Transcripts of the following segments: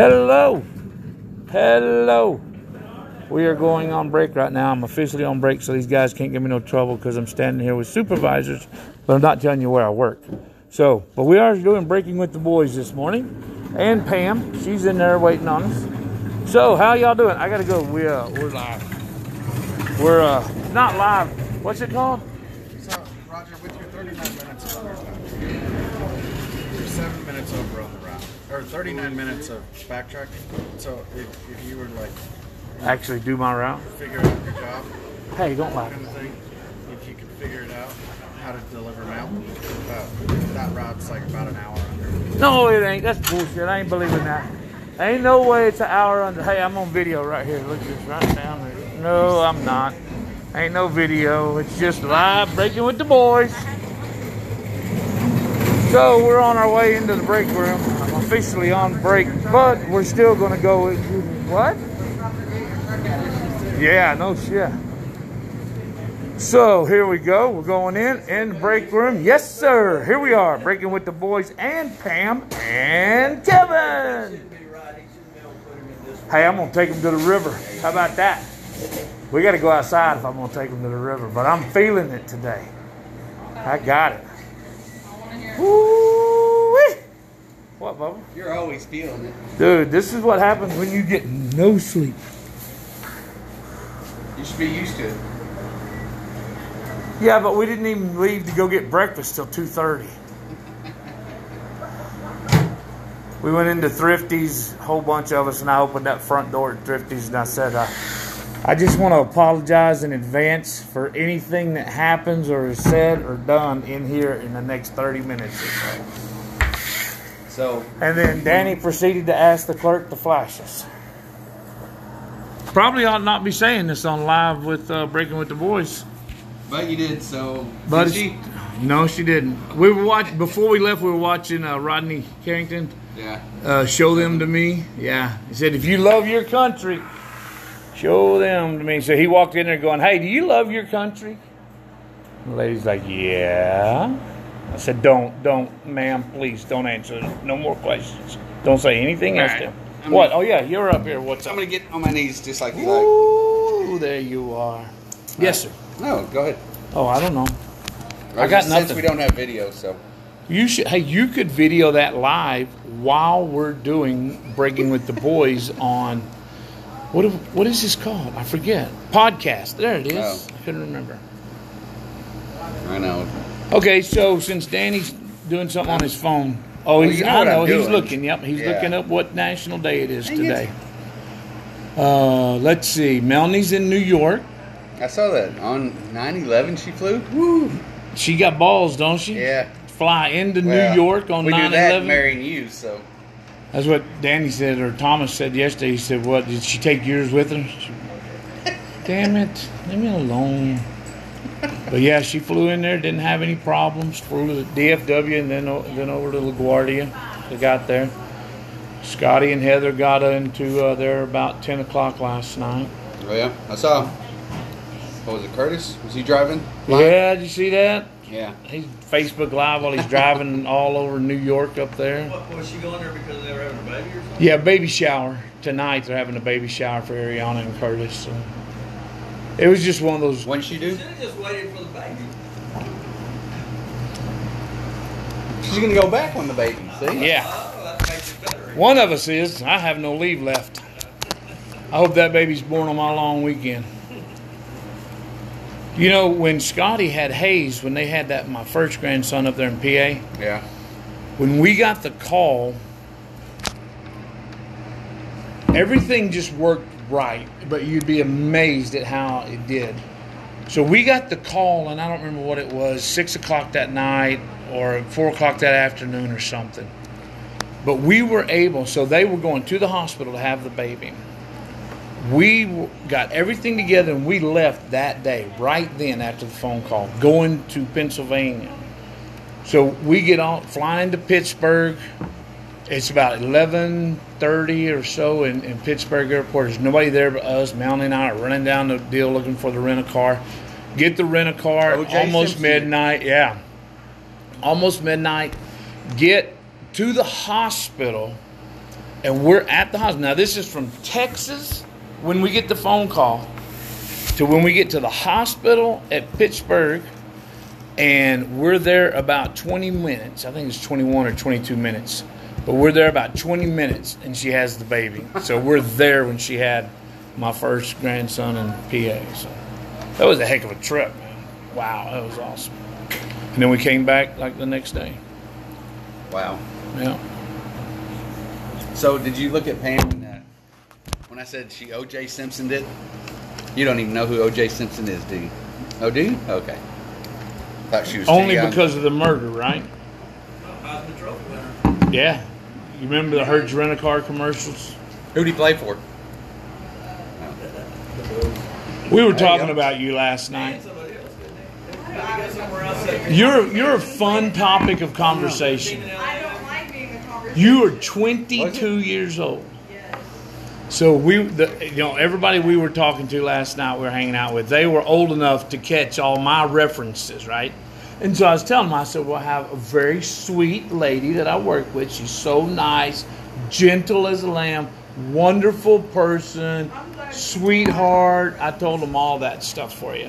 Hello. Hello. We are going on break right now. I'm officially on break, so these guys can't give me no trouble because I'm standing here with supervisors, but I'm not telling you where I work. So, but we are doing breaking with the boys this morning, and Pam, she's in there waiting on us. So, how y'all doing? I gotta go. We uh, we're live. We're uh, not live. What's it called? So, Roger, with your 39 minutes of undertime, you're seven minutes over or 39 minutes of backtracking. So, if, if you were like Actually, do my route. figure out your job Hey, don't lie. kind of thing, if you could figure it out how to deliver mail, uh, that route's like about an hour under. No, it ain't. That's bullshit. I ain't believing that. Ain't no way it's an hour under. Hey, I'm on video right here. Look at this right down there. No, I'm not. Ain't no video. It's just live breaking with the boys. So we're on our way into the break room. Officially on break, but we're still gonna go. with- What? Yeah, no shit. So here we go. We're going in in the break room. Yes, sir. Here we are, breaking with the boys and Pam and Kevin. Hey, I'm gonna take them to the river. How about that? We got to go outside if I'm gonna take them to the river, but I'm feeling it today. I got it. Woo-wee. What, Bubba? You're always feeling it. Dude, this is what happens when you get no sleep. You should be used to it. Yeah, but we didn't even leave to go get breakfast till 2:30. We went into Thrifty's, a whole bunch of us, and I opened that front door at Thrifty's, and I said, uh, "I just want to apologize in advance for anything that happens or is said or done in here in the next 30 minutes or so." So, And then Danny proceeded to ask the clerk to flash us. Probably ought not be saying this on live with uh, Breaking with the Boys. but you did. So, But did she? no, she didn't. We were watching before we left. We were watching uh, Rodney Carrington Yeah. uh, show them to me. Yeah, he said, "If you love your country, show them to me." So he walked in there going, "Hey, do you love your country?" The lady's like, "Yeah." I said, "Don't, don't, ma'am, please don't answer. No more questions. Don't say anything else." Right. to him." I'm- What? Oh yeah, you're up here. What's So I'm up? gonna get on my knees just like you like. Ooh, there you are. Yes, sir. No, go ahead. Oh, I don't know. I got Since nothing. we don't have video, so You should. Hey, you could video that live while we're doing breaking with the boys on what? What is this called? I forget. Podcast. There it is. Oh. I couldn't remember. I know. Okay, so since Danny's doing something on his phone. Oh, Well, he's. you know I know he's doing. looking. Yep, he's Yeah. looking up what national day it is Dang it. today. Uh, let's see. Melanie's in New York. I saw that on 9/11. She flew. Woo. She got balls, don't she? Yeah. Fly into Well, New York on 9/11. we 9 do that 11. marrying you. So That's what Danny said, or Thomas said yesterday. He said, "What did she take yours with her?" She- Damn it, leave me alone. But yeah, she flew in there, didn't have any problems. Flew to the DFW and then then over to LaGuardia. They got there. Scotty and Heather got into uh, there about ten o'clock last night. Oh yeah, I saw. What was it, Curtis? Was he driving? live? Yeah, did you see that? Yeah. He's Facebook Live while he's driving all over New York up there. What, was she going there because they were having a baby or something? Yeah, baby shower tonight. They're having a baby shower for Ariana and Curtis. So it was just one of those. When'd she do? Should have just waited for the baby. She's gonna go back on the baby. See? Yeah, Oh, that makes it better. one of us is. I have no leave left. I hope that baby's born on my long weekend. You know, when Scotty had Hayes, when they had that my first grandson up there in PA, Yeah. when we got the call, everything just worked right, but you'd be amazed at how it did. So we got the call, and I don't remember what it was, six o'clock that night or four o'clock that afternoon or something. But we were able, so they were going to the hospital to have the baby. We got everything together and we left that day, right then after the phone call, going to Pennsylvania. So we get on flying to Pittsburgh. It's about eleven thirty or so in, in Pittsburgh Airport. There's nobody there but us. Melanie and I are running down the deal looking for the rent a car. Get the rent a car almost Simpson. midnight. Yeah, almost midnight. Get to the hospital and we're at the hospital. Now, this is from Texas when we get the phone call to when we get to the hospital at Pittsburgh, and we're there about 20 minutes. I think it's 21 or 22 minutes, but we're there about 20 minutes, and she has the baby. So we're there when she had my first grandson in PA. So that was a heck of a trip, man. Wow, that was awesome. And then we came back like the next day. Wow. Yeah. So did you look at Pam when, uh, when I said she O.J. Simpson did? You don't even know who O.J. Simpson is, do you? Oh, do you? Okay. Thought she was Only because of the murder, right? Heisman Trophy winner. Yeah. You remember the Hertz rent a car commercials? Who did he play for? We were talking about you last night. And somebody else, didn't they? Did he go somewhere else? that- You're you're a fun topic of conversation. I don't like being a conversation. You are 22 years old. So we, the, you know, everybody we were talking to last night, we were hanging out with, they were old enough to catch all my references, right? And so I was telling them, I said, well, I have a very sweet lady that I work with. She's so nice, gentle as a lamb, wonderful person, sweetheart. I told them all that stuff for you.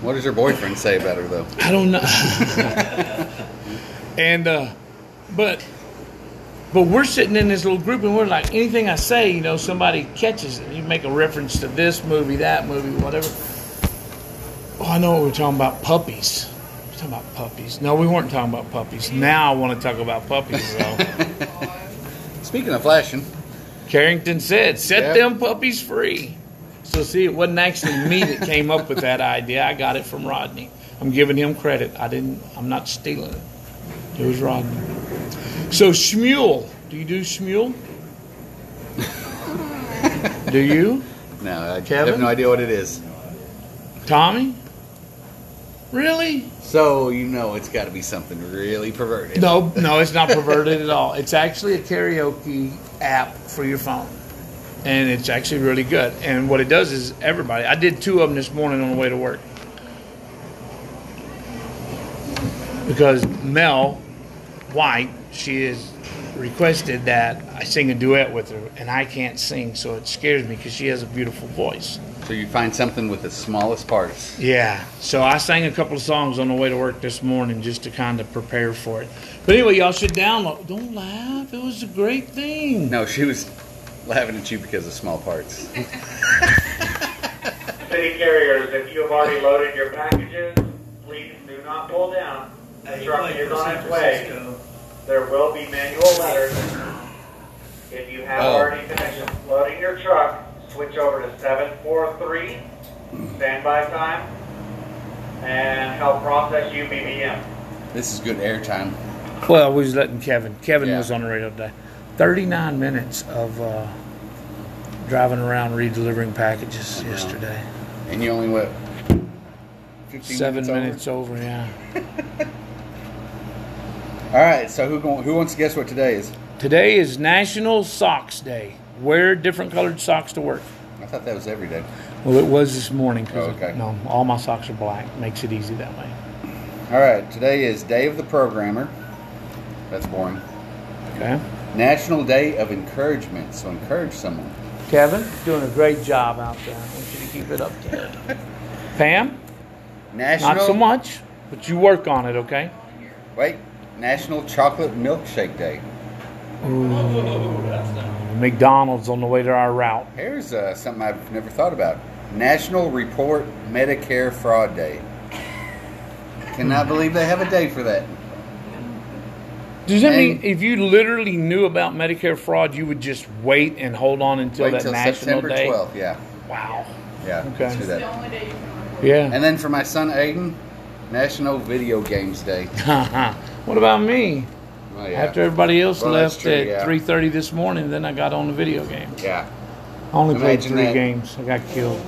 What does your boyfriend say about her, though? I don't know. and uh, but but we're sitting in this little group and we're like anything I say, you know, somebody catches it. You make a reference to this movie, that movie, whatever. Oh, I know what we're talking about. Puppies. We're talking about puppies. No, we weren't talking about puppies. Now I want to talk about puppies though. Speaking of flashing, Carrington said, "Set Yeah. them puppies free." So see, it wasn't actually me that came up with that idea. I got it from Rodney. I'm giving him credit. I didn't. I'm not stealing it. It was Rodney. So Smule, do you do Smule? do you, no, I Kevin? have no idea what it is. Tommy? Really? So you know it's got to be something really perverted. No, no, it's not perverted at all. It's actually a karaoke app for your phone. And it's actually really good. And what it does is everybody, I did two of them this morning on the way to work. Because Mel White, she has requested that I sing a duet with her, and I can't sing, so it scares me because she has a beautiful voice. So you find something with the smallest parts. Yeah, so I sang a couple of songs on the way to work this morning just to kind of prepare for it. But anyway, y'all should download. Don't laugh. It was a great thing. No, she was laughing at you because of small parts. City carriers, if you have already loaded your packages, please do not pull down. The Hey, truck is on its way. Francisco. There will be manual letters. If you have Oh. already finished loading your truck, switch over to 743, standby time, and help process UBBM. This is good airtime. Well, we was letting Kevin. Kevin Yeah. was on the radio today. Thirty-nine minutes of uh, driving around redelivering packages know. yesterday. And you only went 15 Seven minutes, over? minutes over. Yeah. All right, so who who wants to guess what today is? Today is National Socks Day. Wear different colored socks to work. I thought that was every day. Well, it was this morning. 'cause Oh, okay. No, all my socks are black. Makes it easy that way. All right, today is Day of the Programmer. That's boring. Okay. National Day of Encouragement. So encourage someone. Kevin, doing a great job out there. I want you to keep it up there. Pam, National. not so much, but you work on it, okay? Wait. National Chocolate Milkshake Day. McDonald's on the way to our route. Here's uh, something I've never thought about. National Report Medicare Fraud Day. Cannot believe they have a day for that. Does that And- mean if you literally knew about Medicare fraud, you would just wait and hold on until Wait that till national September day? 12th. Yeah, Wow. yeah. Okay. Let's do that. only day you can Yeah. And then for my son Aiden, National Video Games Day. what about me? Oh, yeah. After everybody else Well, left true, at yeah. 3:30 this morning, then I got on the video game. Yeah. I only played three that. games. I got killed.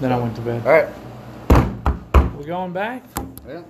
Then I went to bed. All right. We going back? Yeah.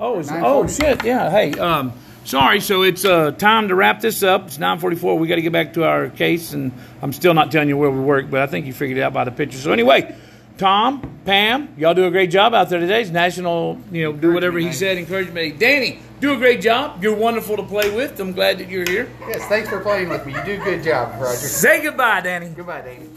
Oh, it's, oh shit! Yeah. Hey, um, sorry. So it's uh, time to wrap this up. It's 9:44. We got to get back to our case, and I'm still not telling you where we work, but I think you figured it out by the picture. So anyway, Tom, Pam, y'all do a great job out there today. It's national, you know, do whatever he said, encouragement. Danny, do a great job. You're wonderful to play with. I'm glad that you're here. Yes, thanks for playing with me. You do a good job, Roger. Say goodbye, Danny. Goodbye, Danny.